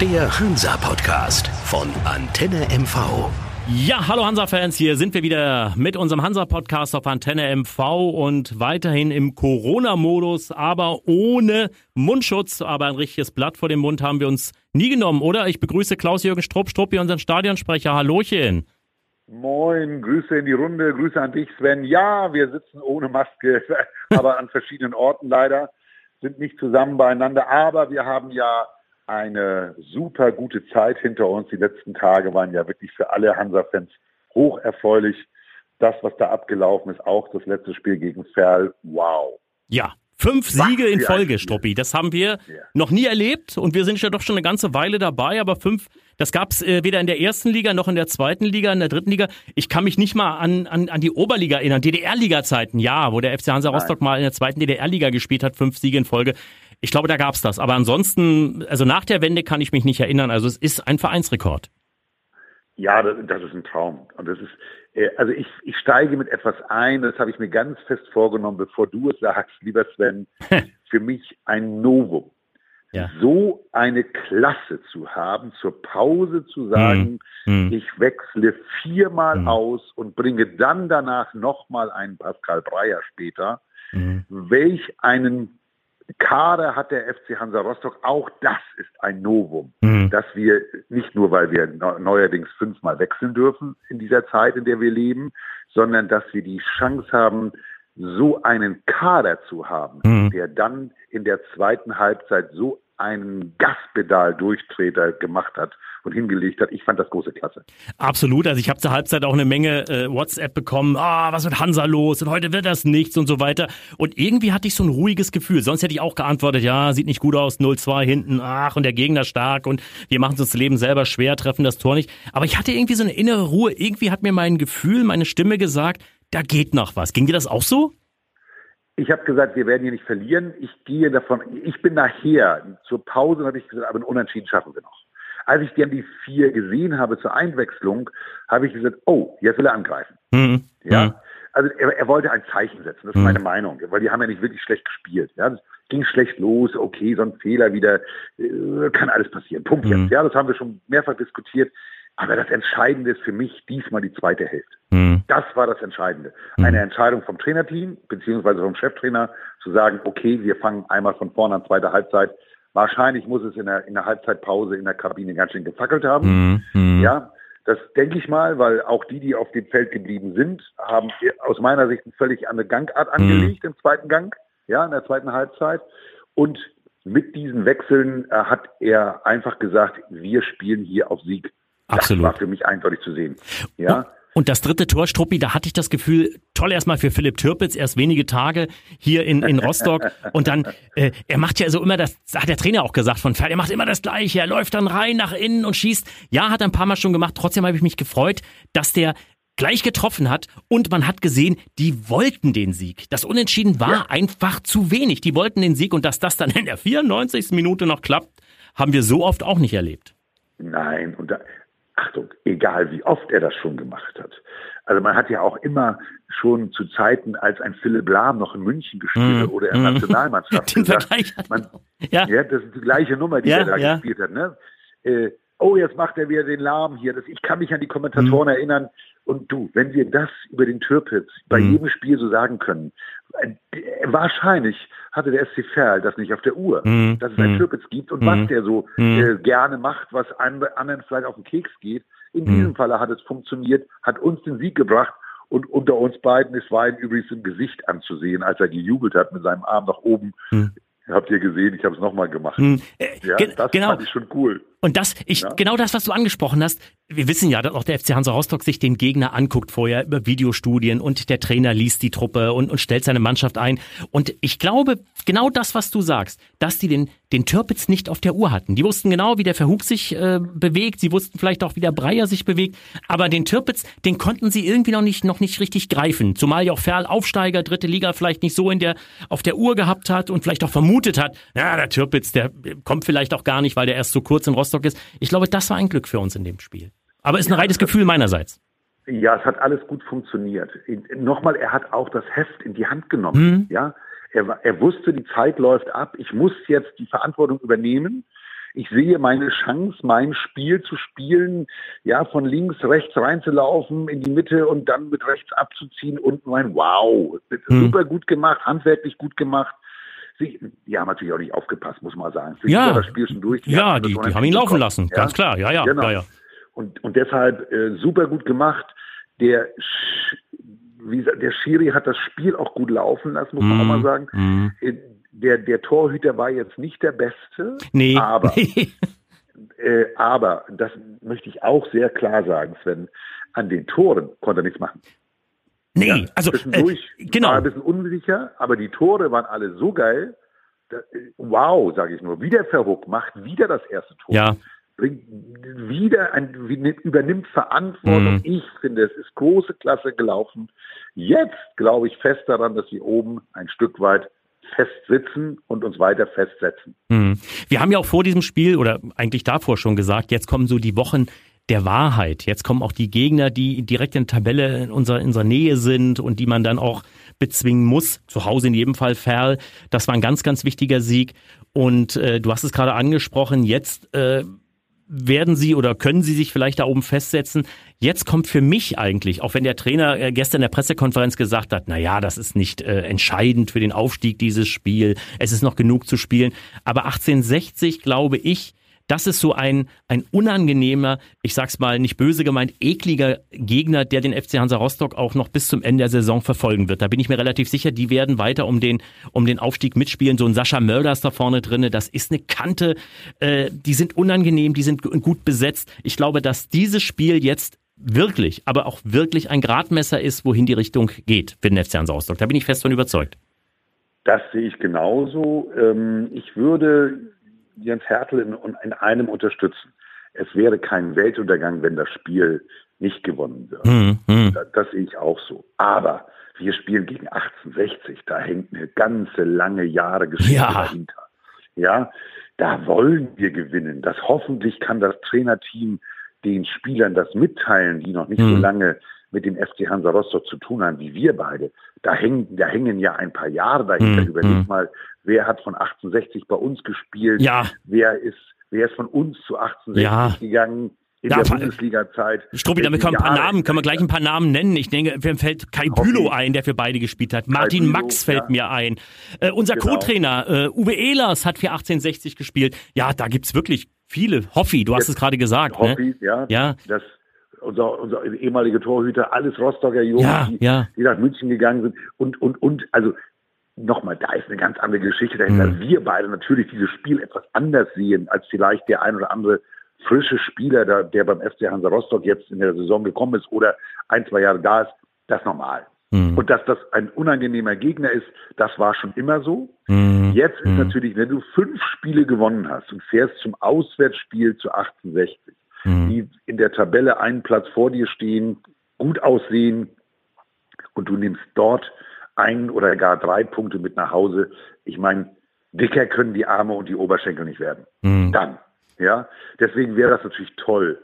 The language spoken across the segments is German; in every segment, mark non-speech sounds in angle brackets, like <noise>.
Der Hansa-Podcast von Antenne MV. Ja, hallo Hansa-Fans, hier sind wir wieder mit unserem Hansa-Podcast auf Antenne MV und weiterhin im Corona-Modus, aber ohne Mundschutz. Aber ein richtiges Blatt vor dem Mund haben wir uns nie genommen, oder? Ich begrüße Klaus-Jürgen Strupp, Struppi, unseren Stadionsprecher. Hallöchen. Moin, Grüße in die Runde, Grüße an dich, Sven. Ja, wir sitzen ohne Maske, <laughs> aber an verschiedenen Orten leider, sind nicht zusammen beieinander, aber wir haben ja eine super gute Zeit hinter uns. Die letzten Tage waren ja wirklich für alle Hansa-Fans hoch erfreulich. Das, was da abgelaufen ist, auch das letzte Spiel gegen Ferl, wow. Ja, Fünf Siege in Folge, Struppi. Das haben wir ja. noch nie erlebt und wir sind ja doch schon eine ganze Weile dabei, aber fünf, das gab's äh, weder in der ersten Liga noch in der zweiten Liga, in der dritten Liga. Ich kann mich nicht mal an, an, an die Oberliga erinnern, DDR-Liga-Zeiten, ja, wo der FC Hansa Rostock Nein. mal in der zweiten DDR-Liga gespielt hat, fünf Siege in Folge. Ich glaube, da gab's das. Aber ansonsten, also nach der Wende kann ich mich nicht erinnern. Also es ist ein Vereinsrekord. Ja, das, das ist ein Traum. Und das ist, äh, also ich, ich steige mit etwas ein, das habe ich mir ganz fest vorgenommen, bevor du es sagst, lieber Sven, <laughs> für mich ein Novum. Ja. So eine Klasse zu haben, zur Pause zu sagen, mm. ich wechsle viermal mm. aus und bringe dann danach nochmal einen Pascal Breyer später. Mm. Welch einen Kader hat der FC Hansa Rostock. Auch das ist ein Novum, mhm. dass wir nicht nur, weil wir neuerdings fünfmal wechseln dürfen in dieser Zeit, in der wir leben, sondern dass wir die Chance haben, so einen Kader zu haben, mhm. der dann in der zweiten Halbzeit so einen Gaspedal-Durchtreter gemacht hat und hingelegt hat. Ich fand das große Klasse. Absolut. Also ich habe zur Halbzeit auch eine Menge äh, WhatsApp bekommen. Ah, was wird Hansa los? Und heute wird das nichts und so weiter. Und irgendwie hatte ich so ein ruhiges Gefühl. Sonst hätte ich auch geantwortet, ja, sieht nicht gut aus, 0-2 hinten, ach, und der Gegner stark und wir machen uns das Leben selber schwer, treffen das Tor nicht. Aber ich hatte irgendwie so eine innere Ruhe. Irgendwie hat mir mein Gefühl, meine Stimme gesagt, da geht noch was. Ging dir das auch so? Ich habe gesagt, wir werden hier nicht verlieren. Ich gehe davon, ich bin nachher zur Pause, habe ich gesagt, aber ein Unentschieden schaffen wir noch. Als ich dann die vier gesehen habe zur Einwechslung, habe ich gesagt, oh, jetzt will er angreifen. Mhm. Ja. Mhm. Also er, er, wollte ein Zeichen setzen, das ist mhm. meine Meinung, weil die haben ja nicht wirklich schlecht gespielt. Ja, das ging schlecht los, okay, so ein Fehler wieder, äh, kann alles passieren. Punkt mhm. jetzt. Ja, das haben wir schon mehrfach diskutiert. Aber das Entscheidende ist für mich diesmal die zweite Hälfte. Mhm. Das war das Entscheidende. Mhm. Eine Entscheidung vom Trainerteam beziehungsweise vom Cheftrainer zu sagen, okay, wir fangen einmal von vorne an zweite Halbzeit. Wahrscheinlich muss es in der, in der Halbzeitpause in der Kabine ganz schön gefackelt haben. Mhm. Ja, das denke ich mal, weil auch die, die auf dem Feld geblieben sind, haben aus meiner Sicht eine völlig andere Gangart mhm. angelegt im zweiten Gang, ja, in der zweiten Halbzeit. Und mit diesen Wechseln äh, hat er einfach gesagt, wir spielen hier auf Sieg. Absolut. Das war für mich eindeutig zu sehen. Ja. Und das dritte Tor, Struppi, da hatte ich das Gefühl, toll erstmal für Philipp Türpitz, erst wenige Tage hier in, in Rostock. <laughs> Und dann, äh, er macht ja so immer das, hat der Trainer auch gesagt von Pferd, er macht immer das Gleiche. Er läuft dann rein nach innen und schießt. Ja, hat er ein paar Mal schon gemacht. Trotzdem habe ich mich gefreut, dass der gleich getroffen hat und man hat gesehen, die wollten den Sieg. Das Unentschieden war ja. einfach zu wenig. Die wollten den Sieg und dass das dann in der 94. Minute noch klappt, haben wir so oft auch nicht erlebt. Nein, und da, Achtung, egal wie oft er das schon gemacht hat. Also man hat ja auch immer schon zu Zeiten, als ein Philipp Lahm noch in München gespielt hat mm. oder in der mhm. Nationalmannschaft <laughs> Den gesagt, man, ja. ja. das ist die gleiche Nummer, die ja, er da ja. gespielt hat. Ne? Äh, oh, jetzt macht er wieder den Lahm hier. Das, ich kann mich an die Kommentatoren mm. erinnern. Und du, wenn wir das über den Türpitz bei mm. jedem Spiel so sagen können, äh, wahrscheinlich hatte der SC Verl das nicht auf der Uhr, mm, dass es einen mm, Türpitz gibt und was der so mm. äh, gerne macht, was anderen vielleicht auf den Keks geht. In mm. diesem Falle hat es funktioniert, hat uns den Sieg gebracht und unter uns beiden ist Wein übrigens im Gesicht anzusehen, als er gejubelt hat mit seinem Arm nach oben. Habt ihr gesehen, ich habe es nochmal gemacht. Äh, ja, das genau. fand ich schon cool. Und das, ich, ja. genau das, was du angesprochen hast, wir wissen ja, dass auch der FC Hansa Rostock sich den Gegner anguckt vorher über Videostudien und der Trainer liest die Truppe und, und stellt seine Mannschaft ein. Und ich glaube, genau das, was du sagst, dass die den, den Türpitz nicht auf der Uhr hatten. Die wussten genau, wie der Verhug sich äh, bewegt. Sie wussten vielleicht auch, wie der Breyer sich bewegt. Aber den Türpitz, den konnten sie irgendwie noch nicht, noch nicht richtig greifen. Zumal ja auch Ferl Aufsteiger, dritte Liga vielleicht nicht so in der, auf der Uhr gehabt hat und vielleicht auch vermutet hat, ja, der Türpitz, der kommt vielleicht auch gar nicht, weil der erst so kurz in Rostock Rostock ist. Ich glaube, das war ein Glück für uns in dem Spiel. Aber ist ein reines Gefühl meinerseits. Ja, es hat alles gut funktioniert. Nochmal, er hat auch das Heft in die Hand genommen. Mhm. Ja, er, er wusste, die Zeit läuft ab. Ich muss jetzt die Verantwortung übernehmen. ich sehe meine Chance, mein Spiel zu spielen, ja, von links, rechts reinzulaufen, in die Mitte und dann mit rechts abzuziehen und mein Wow, hm. super gut gemacht, handwerklich gut gemacht. Sie, die haben natürlich auch nicht aufgepasst, muss man sagen. Sie ja, das Spiel schon durch. Die ja, die, die haben ihn laufen lassen, ja? ganz klar, ja, ja, genau. ja, ja. Und, und deshalb äh, super gut gemacht. Der wie gesagt, der Schiri hat das Spiel auch gut laufen lassen, muss man mm, auch mal mhm. sagen. Mm. Der, der Torhüter war jetzt nicht der Beste, nee. aber, <laughs> äh, aber, das möchte ich auch sehr klar sagen, Sven, an den Toren konnte er nichts machen. Nee, ja, also äh, genau. war ein bisschen unsicher, aber die Tore waren alle so geil. Da, wow, sage ich nur. Wieder Verhook macht wieder das erste Tor. Ja bringt wieder ein, übernimmt Verantwortung. Mhm. Ich finde, es ist große Klasse gelaufen. Jetzt glaube ich fest daran, dass wir oben ein Stück weit festsitzen und uns weiter festsetzen. Mhm. Wir haben ja auch vor diesem Spiel oder eigentlich davor schon gesagt, jetzt kommen so die Wochen der Wahrheit. Jetzt kommen auch die Gegner, die direkt in der Tabelle in unserer, in unserer Nähe sind und die man dann auch bezwingen muss. Zu Hause in jedem Fall Ferl. Das war ein ganz, ganz wichtiger Sieg. Und äh, du hast es gerade angesprochen, jetzt äh, werden Sie oder können Sie sich vielleicht da oben festsetzen? Jetzt kommt für mich eigentlich, auch wenn der Trainer äh, gestern in der Pressekonferenz gesagt hat, na ja, das ist nicht äh, entscheidend für den Aufstieg dieses Spiel. Es ist noch genug zu spielen. Aber 1860 glaube ich, das ist so ein, ein unangenehmer, ich sag's mal nicht böse gemeint, ekliger Gegner, der den FC Hansa Rostock auch noch bis zum Ende der Saison verfolgen wird. Da bin ich mir relativ sicher, die werden weiter um den, um den Aufstieg mitspielen. So ein Sascha Mörders da vorne drinne, das ist eine Kante, äh, die sind unangenehm, die sind gut besetzt. Ich glaube, dass dieses Spiel jetzt wirklich, aber auch wirklich ein Gradmesser ist, wohin die Richtung geht für den FC Hansa Rostock. Da bin ich fest von überzeugt. Das sehe ich genauso. Ähm, ich würde Jens Hertel in, in einem unterstützen. Es wäre kein Weltuntergang, wenn das Spiel nicht gewonnen wird. Mhm. Das, das sehe ich auch so. Aber wir spielen gegen 1860. Da hängt eine ganze lange Jahre Geschichte ja. dahinter. Ja, da wollen wir gewinnen. Das hoffentlich kann das Trainerteam den Spielern das mitteilen, die noch nicht mhm. so lange mit dem FC Hansa Rostock zu tun haben wie wir beide. Da hängen, da hängen ja ein paar Jahre dahinter. Mhm. Überleg hm. mal, wer hat von 1860 bei uns gespielt? Ja. Wer ist, wer ist von uns zu 1860 ja. gegangen? in ja, der Bundesliga-Zeit. Struppi, damit können wir ein paar Namen, können wir gleich ein paar Namen nennen. Ich denke, mir fällt Kai Bülow ein, der für beide gespielt hat. Martin Bülow, Max fällt ja. mir ein. Äh, unser genau. Co-Trainer äh, Uwe Ehlers hat für 1860 gespielt. Ja, da gibt's wirklich viele. Hoffi, du hast Jetzt, es gerade gesagt. Ne? Hoffi, ne? ja. ja. Das, unser, unser ehemaliger Torhüter, alles Rostocker Jungs, ja, die, ja. die nach München gegangen sind. Und, und, und, also nochmal, da ist eine ganz andere Geschichte dahinter. Mhm. Wir beide natürlich dieses Spiel etwas anders sehen, als vielleicht der ein oder andere frische Spieler, der, der beim FC Hansa Rostock jetzt in der Saison gekommen ist oder ein, zwei Jahre da ist, das ist normal. Mhm. Und dass das ein unangenehmer Gegner ist, das war schon immer so. Mhm. Jetzt ist mhm. natürlich, wenn du fünf Spiele gewonnen hast und fährst zum Auswärtsspiel zu 1860, mhm. die in der Tabelle einen Platz vor dir stehen, gut aussehen und du nimmst dort ein oder gar drei Punkte mit nach Hause. Ich meine, dicker können die Arme und die Oberschenkel nicht werden. Mhm. Dann, ja. Deswegen wäre das natürlich toll.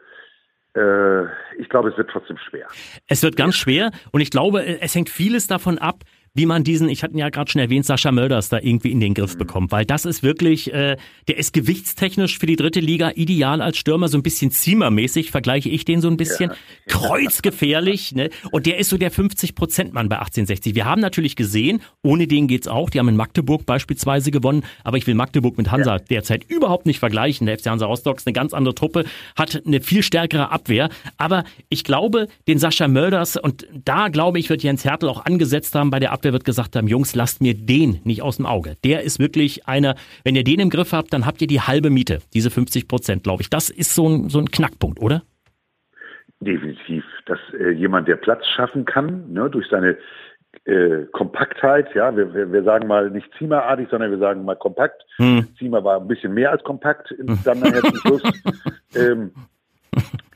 Äh, ich glaube, es wird trotzdem schwer. Es wird ganz schwer und ich glaube, es hängt vieles davon ab, wie man diesen, ich hatte ja gerade schon erwähnt, Sascha Mölders da irgendwie in den Griff mhm. bekommt, weil das ist wirklich, äh, der ist gewichtstechnisch für die dritte Liga ideal als Stürmer, so ein bisschen Ziemermäßig, vergleiche ich den so ein bisschen, ja. <laughs> kreuzgefährlich, ne? Und der ist so der 50-Prozent-Mann bei 1860. Wir haben natürlich gesehen, ohne den geht's auch, die haben in Magdeburg beispielsweise gewonnen, aber ich will Magdeburg mit Hansa ja. derzeit überhaupt nicht vergleichen. Der FC Hansa Rostock ist eine ganz andere Truppe, hat eine viel stärkere Abwehr, aber ich glaube, den Sascha Mölders, und da glaube ich, wird Jens Hertel auch angesetzt haben bei der Abwehr, der wird gesagt haben, Jungs, lasst mir den nicht aus dem Auge. Der ist wirklich einer, wenn ihr den im Griff habt, dann habt ihr die halbe Miete, diese 50 Prozent, glaube ich. Das ist so ein, so ein Knackpunkt, oder? Definitiv, dass äh, jemand, der Platz schaffen kann, ne, durch seine äh, Kompaktheit, ja, wir, wir, wir sagen mal nicht Ziemerartig, sondern wir sagen mal kompakt. Hm. Ziemer war ein bisschen mehr als kompakt dann nachher zum Schluss. <laughs> ähm,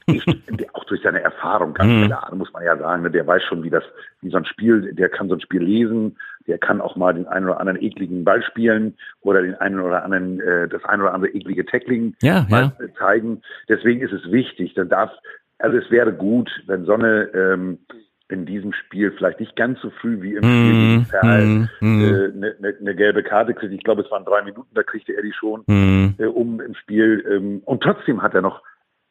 ich, durch seine Erfahrung, ganz mhm. klar, muss man ja sagen, ne, der weiß schon, wie das, wie so ein Spiel, der kann so ein Spiel lesen, der kann auch mal den einen oder anderen ekligen Ball spielen oder den einen oder anderen, äh, das ein oder andere eklige Tackling ja, mal ja. zeigen. Deswegen ist es wichtig, dann darf, also es wäre gut, wenn so eine, ähm, in diesem Spiel vielleicht nicht ganz so früh wie im Spiel gegen Perl mm, mm. äh, eine, eine, eine gelbe Karte kriegt. Ich glaube, es waren drei Minuten, da kriegte er die schon mm. äh, um im Spiel. Ähm, und trotzdem hat er noch,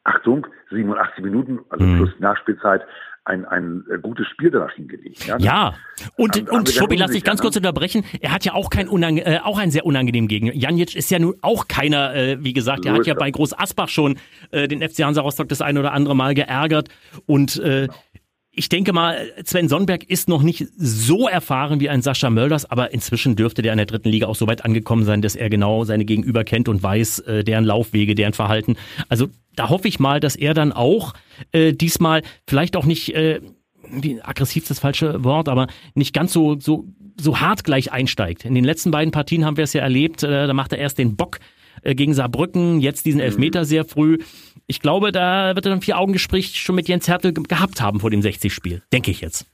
Achtung, 87 Minuten, also mm. plus Nachspielzeit, ein, ein äh, gutes Spiel danach hingelegt. Ja, ja. und, haben, und Schobi, lass dich ganz kurz unterbrechen. Er hat ja auch kein unange äh, auch einen sehr unangenehmen Gegner. Janic ist ja nun auch keiner, äh, wie gesagt, der so hat ja bei Groß Asbach schon äh, den FC Hansa Rostock das ein oder andere Mal geärgert und äh, genau ich denke mal, Sven Sonnenberg ist noch nicht so erfahren wie ein Sascha Mölders, aber inzwischen dürfte der in der dritten Liga auch so weit angekommen sein, dass er genau seine Gegenüber kennt und weiß, äh, deren Laufwege, deren Verhalten. Also da hoffe ich mal, dass er dann auch äh, diesmal vielleicht auch nicht, äh, wie aggressiv das falsche Wort, aber nicht ganz so, so, so hart gleich einsteigt. In den letzten beiden Partien haben wir es ja erlebt, äh, da macht er erst den Bock äh, gegen Saarbrücken, jetzt diesen Elfmeter sehr früh. Ich glaube, da wird er dann vier Augengespräch schon mit Jens Hertel gehabt haben vor dem 60-Spiel. Denke ich jetzt.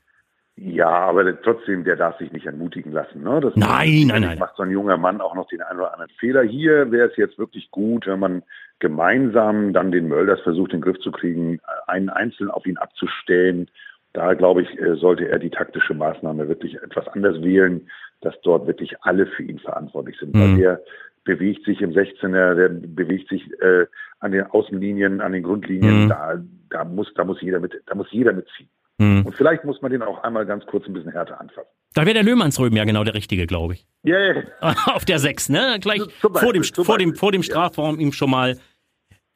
Ja, aber trotzdem, der darf sich nicht entmutigen lassen. Ne? Das nein, nein, nein. Macht so ein junger Mann auch noch den einen oder anderen Fehler. Hier wäre es jetzt wirklich gut, wenn man gemeinsam dann den Mölders versucht, in den Griff zu kriegen, einen Einzelnen auf ihn abzustellen. Da, glaube ich, äh, sollte er die taktische Maßnahme wirklich etwas anders wählen, dass dort wirklich alle für ihn verantwortlich sind. Mhm. Weil der bewegt sich im 16er, der bewegt sich äh, an den Außenlinien, an den Grundlinien. Mhm. Da, da muss, da muss jeder mit, da muss jeder mitziehen. Mhm. Und vielleicht muss man den auch einmal ganz kurz ein bisschen härter anfassen. Da wäre der Löhmannsröben ja genau der Richtige, glaube ich. Ja, ja. <laughs> Auf der 6, ne? Gleich Beispiel, vor, dem, vor, dem, vor dem Strafraum ihm schon mal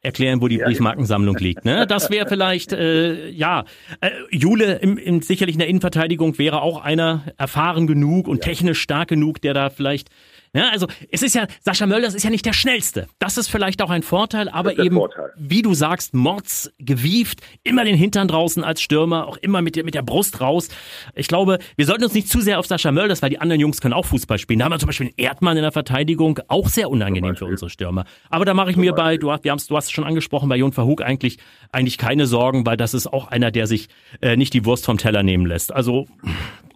erklären, wo die ja, Briefmarkensammlung ja. liegt. Ne? Das wäre vielleicht, äh, ja, äh, Jule im, im, sicherlich in der Innenverteidigung wäre auch einer erfahren genug und ja. technisch stark genug, der da vielleicht ja, also es ist ja, Sascha Mölders ist ja nicht der Schnellste. Das ist vielleicht auch ein Vorteil, aber eben, Vorteil. wie du sagst, Mords gewieft, immer den Hintern draußen als Stürmer, auch immer mit der, mit der Brust raus. Ich glaube, wir sollten uns nicht zu sehr auf Sascha Mölders, weil die anderen Jungs können auch Fußball spielen. Da haben wir zum Beispiel Erdmann in der Verteidigung, auch sehr unangenehm für unsere Stürmer. Aber da mache ich mir bei, du hast, wir du hast es schon angesprochen, bei Jon Verhoek eigentlich, eigentlich keine Sorgen, weil das ist auch einer, der sich äh, nicht die Wurst vom Teller nehmen lässt. Also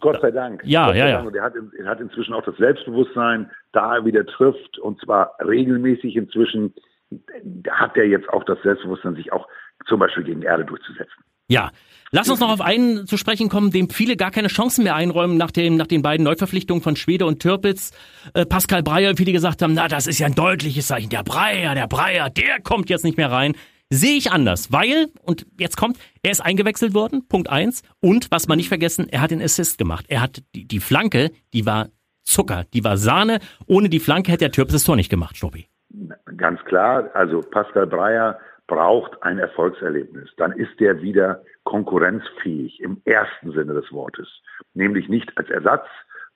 Gott sei Dank. Ja, Gott ja, ja. Und er hat, er hat inzwischen auch das Selbstbewusstsein, da er wieder trifft und zwar regelmäßig inzwischen, hat er jetzt auch das Selbstbewusstsein, sich auch zum Beispiel gegen Erde durchzusetzen. Ja, Lass uns noch auf einen zu sprechen kommen, dem viele gar keine Chancen mehr einräumen nach, dem, nach den beiden Neuverpflichtungen von Schwede und Türpitz. Äh, Pascal Breyer, viele gesagt haben, na, das ist ja ein deutliches Zeichen. Der Breyer, der Breyer, der kommt jetzt nicht mehr rein. Sehe ich anders, weil, und jetzt kommt, er ist eingewechselt worden, Punkt eins. Und was man nicht vergessen, er hat den Assist gemacht. Er hat die, die Flanke, die war Zucker, die war Sahne. Ohne die Flanke hätte der Türpes das Tor nicht gemacht, Stoppi. Ganz klar, also Pascal Breyer braucht ein Erfolgserlebnis. Dann ist er wieder konkurrenzfähig im ersten Sinne des Wortes. Nämlich nicht als Ersatz,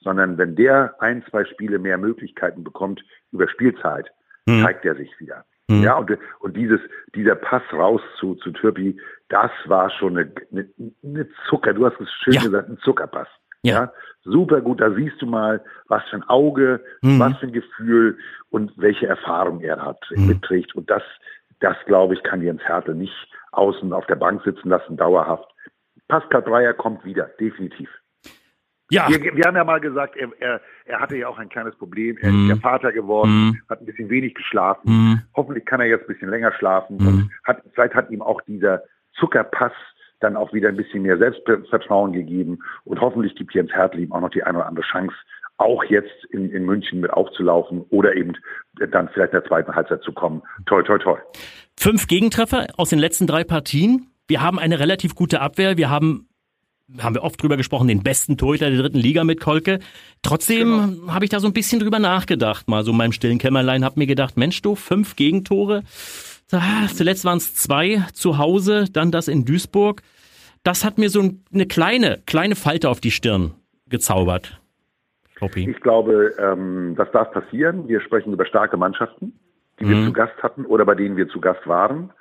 sondern wenn der ein, zwei Spiele mehr Möglichkeiten bekommt über Spielzeit, hm. zeigt er sich wieder. Mhm. Ja, und, und dieses, dieser Pass raus zu, zu Türpi, das war schon eine, eine, eine Zucker, du hast es schön ja. gesagt, ein Zuckerpass. Ja. ja. super gut, da siehst du mal, was für ein Auge, mhm. was für ein Gefühl und welche Erfahrung er hat, mhm. mitträgt. Und das, das glaube ich, kann Jens Hertel nicht außen auf der Bank sitzen lassen, dauerhaft. Pascal Breyer kommt wieder, definitiv. Ja. Wir, wir, haben ja mal gesagt, er, er, er hatte ja auch ein kleines Problem. Er mm. ist ja Vater geworden, mm. hat ein bisschen wenig geschlafen. Mm. Hoffentlich kann er jetzt ein bisschen länger schlafen und mhm. hat, vielleicht hat ihm auch dieser Zuckerpass dann auch wieder ein bisschen mehr Selbstvertrauen gegeben und hoffentlich gibt Jens Hertel ihm auch noch die eine oder andere Chance, auch jetzt in, in München mit aufzulaufen oder eben dann vielleicht in der zweiten Halbzeit zu kommen. Toll, toll, toll. Fünf Gegentreffer aus den letzten drei Partien. Wir haben eine relativ gute Abwehr. Wir haben haben wir oft drüber gesprochen, den besten Torhüter der dritten Liga mit Kolke. Trotzdem genau. habe ich da so ein bisschen drüber nachgedacht, mal so in meinem stillen Kämmerlein, habe mir gedacht, Mensch du, fünf Gegentore. Zuletzt waren es zwei zu Hause, dann das in Duisburg. Das hat mir so eine kleine, kleine Falte auf die Stirn gezaubert. Kloppi. Ich glaube, ähm, das darf passieren. Wir sprechen über starke Mannschaften, die mhm. wir zu Gast hatten oder bei denen wir zu Gast waren.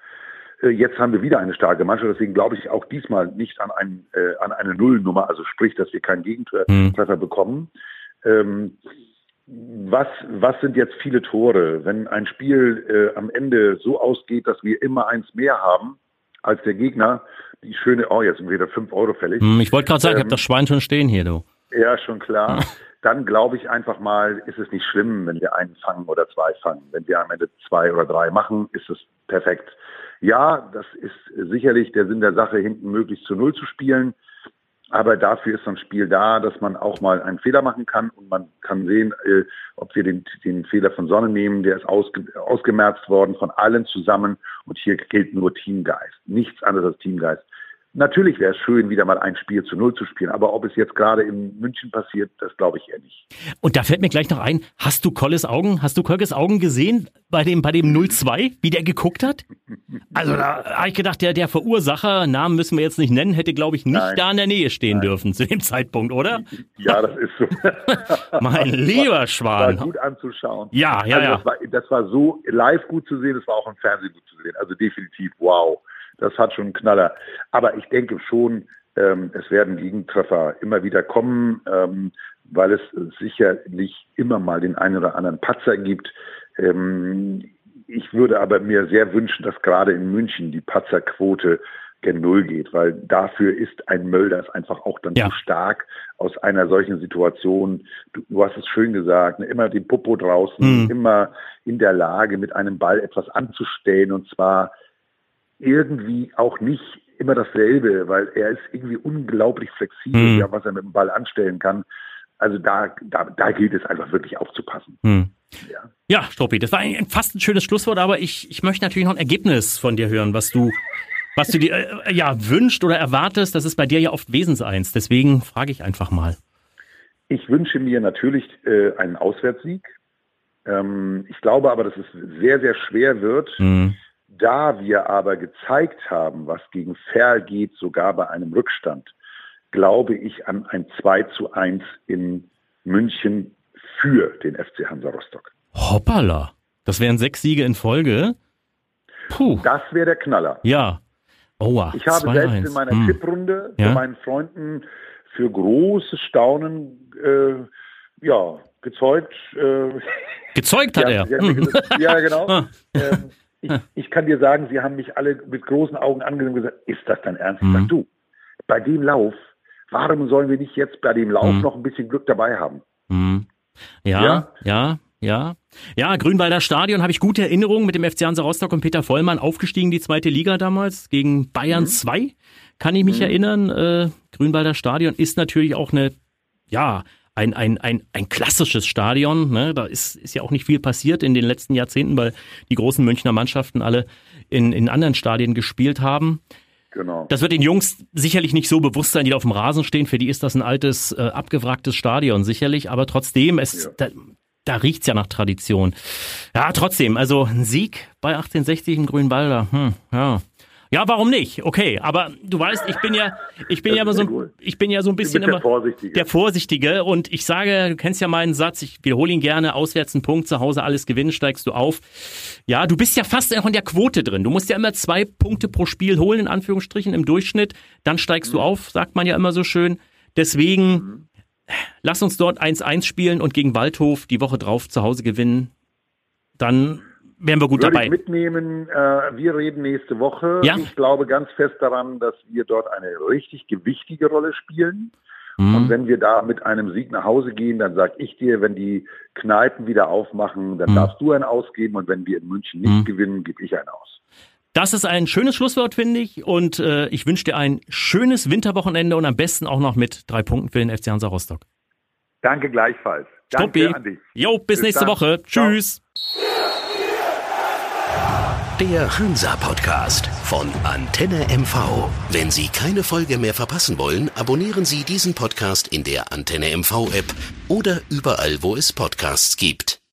Äh, jetzt haben wir wieder eine starke Mannschaft, deswegen glaube ich auch diesmal nicht an, ein, äh, an eine Nullnummer, also sprich, dass wir keinen Gegentreffer mhm. bekommen. Ähm, was, was sind jetzt viele Tore? Wenn ein Spiel äh, am Ende so ausgeht, dass wir immer eins mehr haben als der Gegner, die schöne, oh, jetzt sind wieder fünf Euro fällig. Hm, ich wollte gerade sagen, ähm, ich habe das Schwein schon stehen hier, du. Ja, schon klar. Dann glaube ich einfach mal, ist es nicht schlimm, wenn wir einen fangen oder zwei fangen. Wenn wir am Ende zwei oder drei machen, ist es perfekt. Ja, das ist sicherlich der Sinn der Sache, hinten möglichst zu Null zu spielen. Aber dafür ist so ein Spiel da, dass man auch mal einen Fehler machen kann und man kann sehen, äh, ob wir den, den Fehler von Sonne nehmen. Der ist ausge, ausgemerzt worden von allen zusammen und hier gilt nur Teamgeist. Nichts anderes als Teamgeist. Natürlich wäre es schön, wieder mal ein Spiel zu Null zu spielen, aber ob es jetzt gerade in München passiert, das glaube ich eher nicht. Und da fällt mir gleich noch ein, hast du Kolles Augen, hast du Kolkes Augen gesehen bei dem, bei dem 0-2, wie der geguckt hat? Also da habe ich gedacht, der, der Verursacher, Namen müssen wir jetzt nicht nennen, hätte glaube ich nicht Nein. da in der Nähe stehen Nein. dürfen zu dem Zeitpunkt, oder? Ja, das ist so. <laughs> mein lieber Schwan. War gut anzuschauen. Ja, ja, also ja. Das war, das war so live gut zu sehen, es war auch im Fernsehen gut zu sehen. Also definitiv, wow das hat schon einen Knaller. Aber ich denke schon, ähm, es werden Gegentreffer immer wieder kommen, ähm, weil es sicherlich immer mal den einen oder anderen Patzer gibt. Ähm, ich würde aber mir sehr wünschen, dass gerade in München die Patzerquote gen Null geht, weil dafür ist ein Mölders einfach auch dann ja. zu stark aus einer solchen Situation. Du, du hast es schön gesagt, ne, immer den Popo draußen, mhm. immer in der Lage, mit einem Ball etwas anzustellen und zwar irgendwie auch nicht immer dasselbe, weil er ist irgendwie unglaublich flexibel, mhm. ja, was er mit dem Ball anstellen kann. Also da, da, da gilt es einfach wirklich aufzupassen. Mhm. Ja. ja, Struppi, das war ein, fast ein schönes Schlusswort, aber ich, ich möchte natürlich noch ein Ergebnis von dir hören, was du, was du dir äh, ja wünscht oder erwartest. Das ist bei dir ja oft Wesenseins. Deswegen frage ich einfach mal. Ich wünsche mir natürlich äh, einen Auswärtssieg. Ähm, ich glaube aber, dass es sehr, sehr schwer wird. Mhm da wir aber gezeigt haben, was gegen Ferl geht, sogar bei einem Rückstand, glaube ich an ein 2 zu 1 in München für den FC Hansa Rostock. Hoppala. Das wären sechs Siege in Folge. Puh. Das wäre der Knaller. Ja. Oha, ich habe selbst 1. in meiner hm. Tipprunde ja? meinen Freunden für großes Staunen äh, ja, gezeugt. Äh, gezeugt hat <laughs> er. Hm. Ja, genau. <laughs> Ah. ähm, ich, ich, kann dir sagen, sie haben mich alle mit großen Augen angesehen und gesagt, ist das dein Ernst? Mhm. Sag, du, bei dem Lauf, warum sollen wir nicht jetzt bei dem Lauf mhm. noch ein bisschen Glück dabei haben? Mhm. Ja, ja, ja, ja. Ja, Grünwalder Stadion habe ich gute Erinnerungen mit dem FC Hansa Rostock und Peter Vollmann aufgestiegen, die zweite Liga damals gegen Bayern mhm. 2. Kann ich mich mhm. erinnern. Äh, Grünwalder Stadion ist natürlich auch eine, ja, ein, ein, ein, ein klassisches Stadion. Ne? Da ist, ist ja auch nicht viel passiert in den letzten Jahrzehnten, weil die großen Münchner Mannschaften alle in, in anderen Stadien gespielt haben. Genau. Das wird den Jungs sicherlich nicht so bewusst sein, die da auf dem Rasen stehen. Für die ist das ein altes, äh, abgewracktes Stadion sicherlich. Aber trotzdem, es, ja. da, da riecht's ja nach Tradition. Ja, trotzdem, also ein Sieg bei 1860 in Grünwalder. Hm, ja. Ja, warum nicht? Okay, aber du weißt, ich bin ja, ich bin das ja immer so, ich bin ja so ein bisschen immer der Vorsichtige. der Vorsichtige und ich sage, du kennst ja meinen Satz, ich wiederhole ihn gerne, auswärts ein Punkt, zu Hause alles gewinnen, steigst du auf. Ja, du bist ja fast noch in der Quote drin. Du musst ja immer zwei Punkte pro Spiel holen, in Anführungsstrichen, im Durchschnitt. Dann steigst mhm. du auf, sagt man ja immer so schön. Deswegen, mhm. lass uns dort 1-1 spielen und gegen Waldhof die Woche drauf zu Hause gewinnen. Dann wären wir gut Würde dabei. Ich mitnehmen, äh, wir reden nächste Woche. Ja? Ich glaube ganz fest daran, dass wir dort eine richtig gewichtige Rolle spielen. Mhm. Und wenn wir da mit einem Sieg nach Hause gehen, dann sag ich dir, wenn die Kneipen wieder aufmachen, dann mhm. darfst du einen ausgeben. Und wenn wir in München nicht mhm. gewinnen, gebe ich einen aus. Das ist ein schönes Schlusswort, finde ich. Und äh, ich wünsche dir ein schönes Winterwochenende und am besten auch noch mit drei Punkten für den FC Hansa Rostock. Danke gleichfalls. Danke Stoppi. an dich. Jo, bis, bis nächste dann. Woche. Tschüss. Der Hansa-Podcast von Antenne MV. Wenn Sie keine Folge mehr verpassen wollen, abonnieren Sie diesen Podcast in der Antenne MV-App oder überall, wo es Podcasts gibt.